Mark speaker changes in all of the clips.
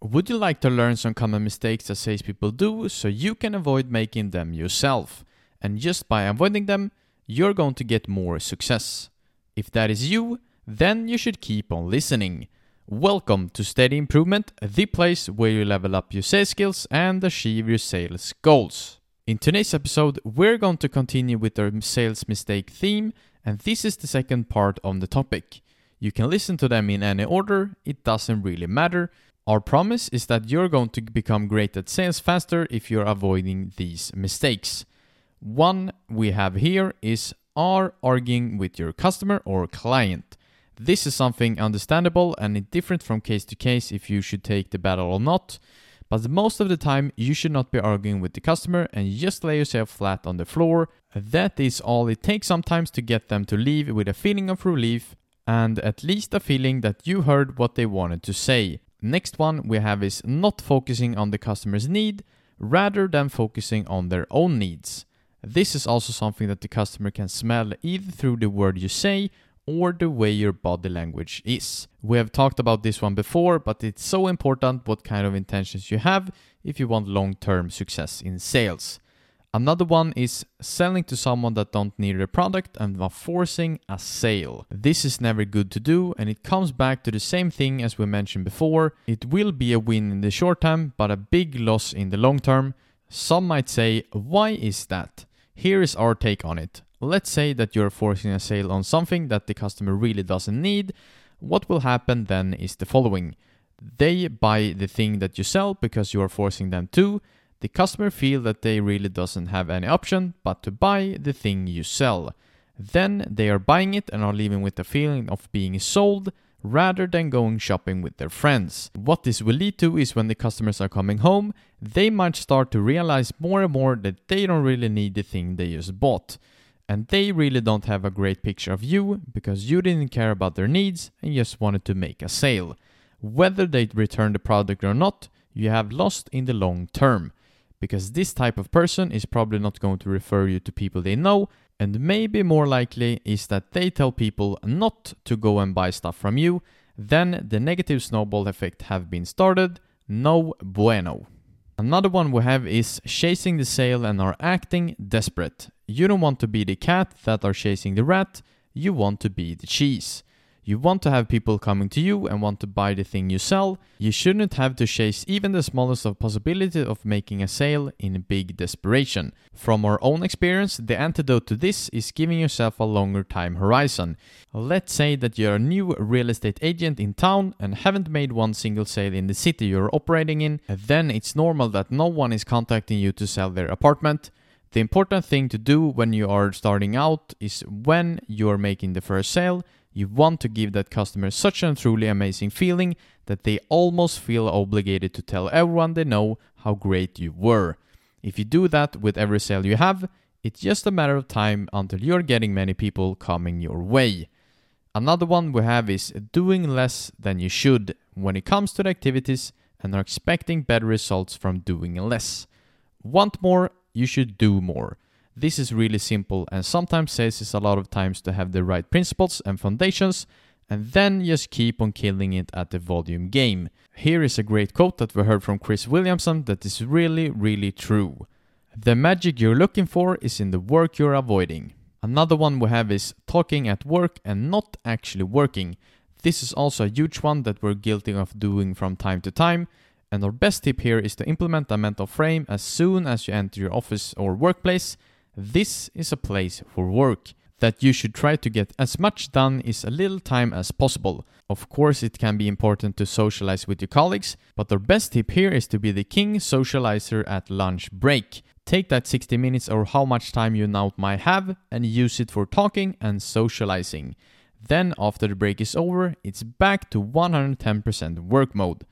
Speaker 1: Would you like to learn some common mistakes that salespeople do so you can avoid making them yourself? And just by avoiding them, you're going to get more success. If that is you, then you should keep on listening. Welcome to Steady Improvement, the place where you level up your sales skills and achieve your sales goals. In today's episode, we're going to continue with our sales mistake theme, and this is the second part on the topic. You can listen to them in any order, it doesn't really matter. Our promise is that you're going to become great at sales faster if you're avoiding these mistakes. One we have here is are arguing with your customer or client. This is something understandable and different from case to case if you should take the battle or not. But most of the time, you should not be arguing with the customer and just lay yourself flat on the floor. That is all it takes sometimes to get them to leave with a feeling of relief and at least a feeling that you heard what they wanted to say. Next one we have is not focusing on the customer's need rather than focusing on their own needs. This is also something that the customer can smell either through the word you say or the way your body language is. We have talked about this one before, but it's so important what kind of intentions you have if you want long term success in sales. Another one is selling to someone that don't need a product and forcing a sale. This is never good to do and it comes back to the same thing as we mentioned before. It will be a win in the short term but a big loss in the long term. Some might say, why is that? Here is our take on it. Let's say that you're forcing a sale on something that the customer really doesn't need. What will happen then is the following. They buy the thing that you sell because you are forcing them to the customer feel that they really doesn't have any option but to buy the thing you sell. Then they are buying it and are leaving with the feeling of being sold rather than going shopping with their friends. What this will lead to is when the customers are coming home, they might start to realize more and more that they don't really need the thing they just bought. And they really don't have a great picture of you because you didn't care about their needs and just wanted to make a sale. Whether they return the product or not, you have lost in the long term because this type of person is probably not going to refer you to people they know, and maybe more likely is that they tell people not to go and buy stuff from you, then the negative snowball effect have been started. No bueno. Another one we have is chasing the sale and are acting desperate. You don't want to be the cat that are chasing the rat, you want to be the cheese. You want to have people coming to you and want to buy the thing you sell. You shouldn't have to chase even the smallest of possibility of making a sale in big desperation. From our own experience, the antidote to this is giving yourself a longer time horizon. Let's say that you're a new real estate agent in town and haven't made one single sale in the city you're operating in, then it's normal that no one is contacting you to sell their apartment. The important thing to do when you are starting out is when you're making the first sale, you want to give that customer such a truly amazing feeling that they almost feel obligated to tell everyone they know how great you were. If you do that with every sale you have, it's just a matter of time until you're getting many people coming your way. Another one we have is doing less than you should when it comes to the activities and are expecting better results from doing less. Want more, you should do more. This is really simple and sometimes says is a lot of times to have the right principles and foundations and then just keep on killing it at the volume game. Here is a great quote that we heard from Chris Williamson that is really, really true. The magic you're looking for is in the work you're avoiding. Another one we have is talking at work and not actually working. This is also a huge one that we're guilty of doing from time to time. And our best tip here is to implement a mental frame as soon as you enter your office or workplace this is a place for work. That you should try to get as much done is a little time as possible. Of course, it can be important to socialize with your colleagues, but the best tip here is to be the king socializer at lunch break. Take that 60 minutes or how much time you now might have and use it for talking and socializing. Then, after the break is over, it's back to 110% work mode.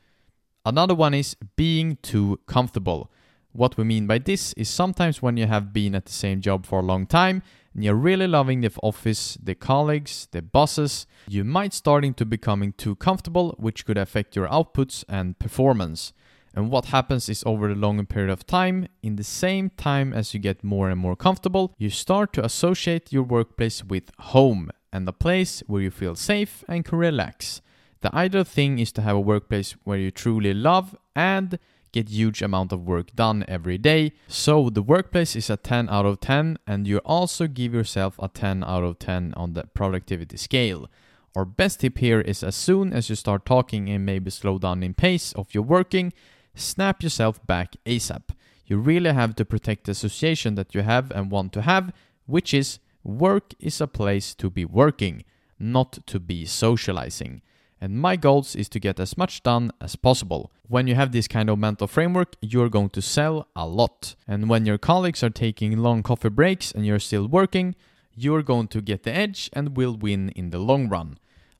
Speaker 1: Another one is being too comfortable. What we mean by this is sometimes when you have been at the same job for a long time and you're really loving the office, the colleagues, the bosses, you might starting to becoming too comfortable, which could affect your outputs and performance. And what happens is over the longer period of time, in the same time as you get more and more comfortable, you start to associate your workplace with home and a place where you feel safe and can relax. The ideal thing is to have a workplace where you truly love and get huge amount of work done every day. So the workplace is a 10 out of 10 and you also give yourself a 10 out of 10 on the productivity scale. Our best tip here is as soon as you start talking and maybe slow down in pace of your working, snap yourself back ASAP. You really have to protect the association that you have and want to have, which is work is a place to be working, not to be socializing and my goals is to get as much done as possible. When you have this kind of mental framework, you're going to sell a lot. And when your colleagues are taking long coffee breaks and you're still working, you're going to get the edge and will win in the long run.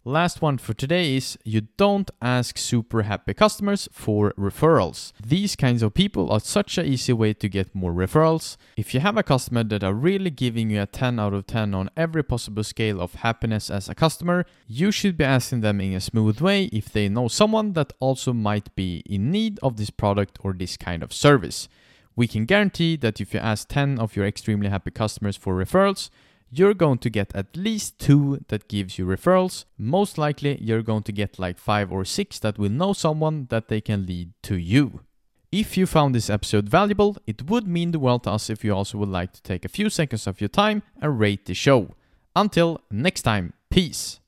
Speaker 1: Last one for today is you don't ask super happy customers for referrals. These kinds of people are such an easy way to get more referrals. If you have a customer that are really giving you a 10 out of 10 on every possible scale of happiness as a customer, you should be asking them in a smooth way if they know someone that also might be in need of this product or this kind of service. We can guarantee that if you ask 10 of your extremely happy customers for referrals, you're going to get at least two that gives you referrals. Most likely, you're going to get like five or six that will know someone that they can lead to you. If you found this episode valuable, it would mean the world to us if you also would like to take a few seconds of your time and rate the show. Until next time, peace.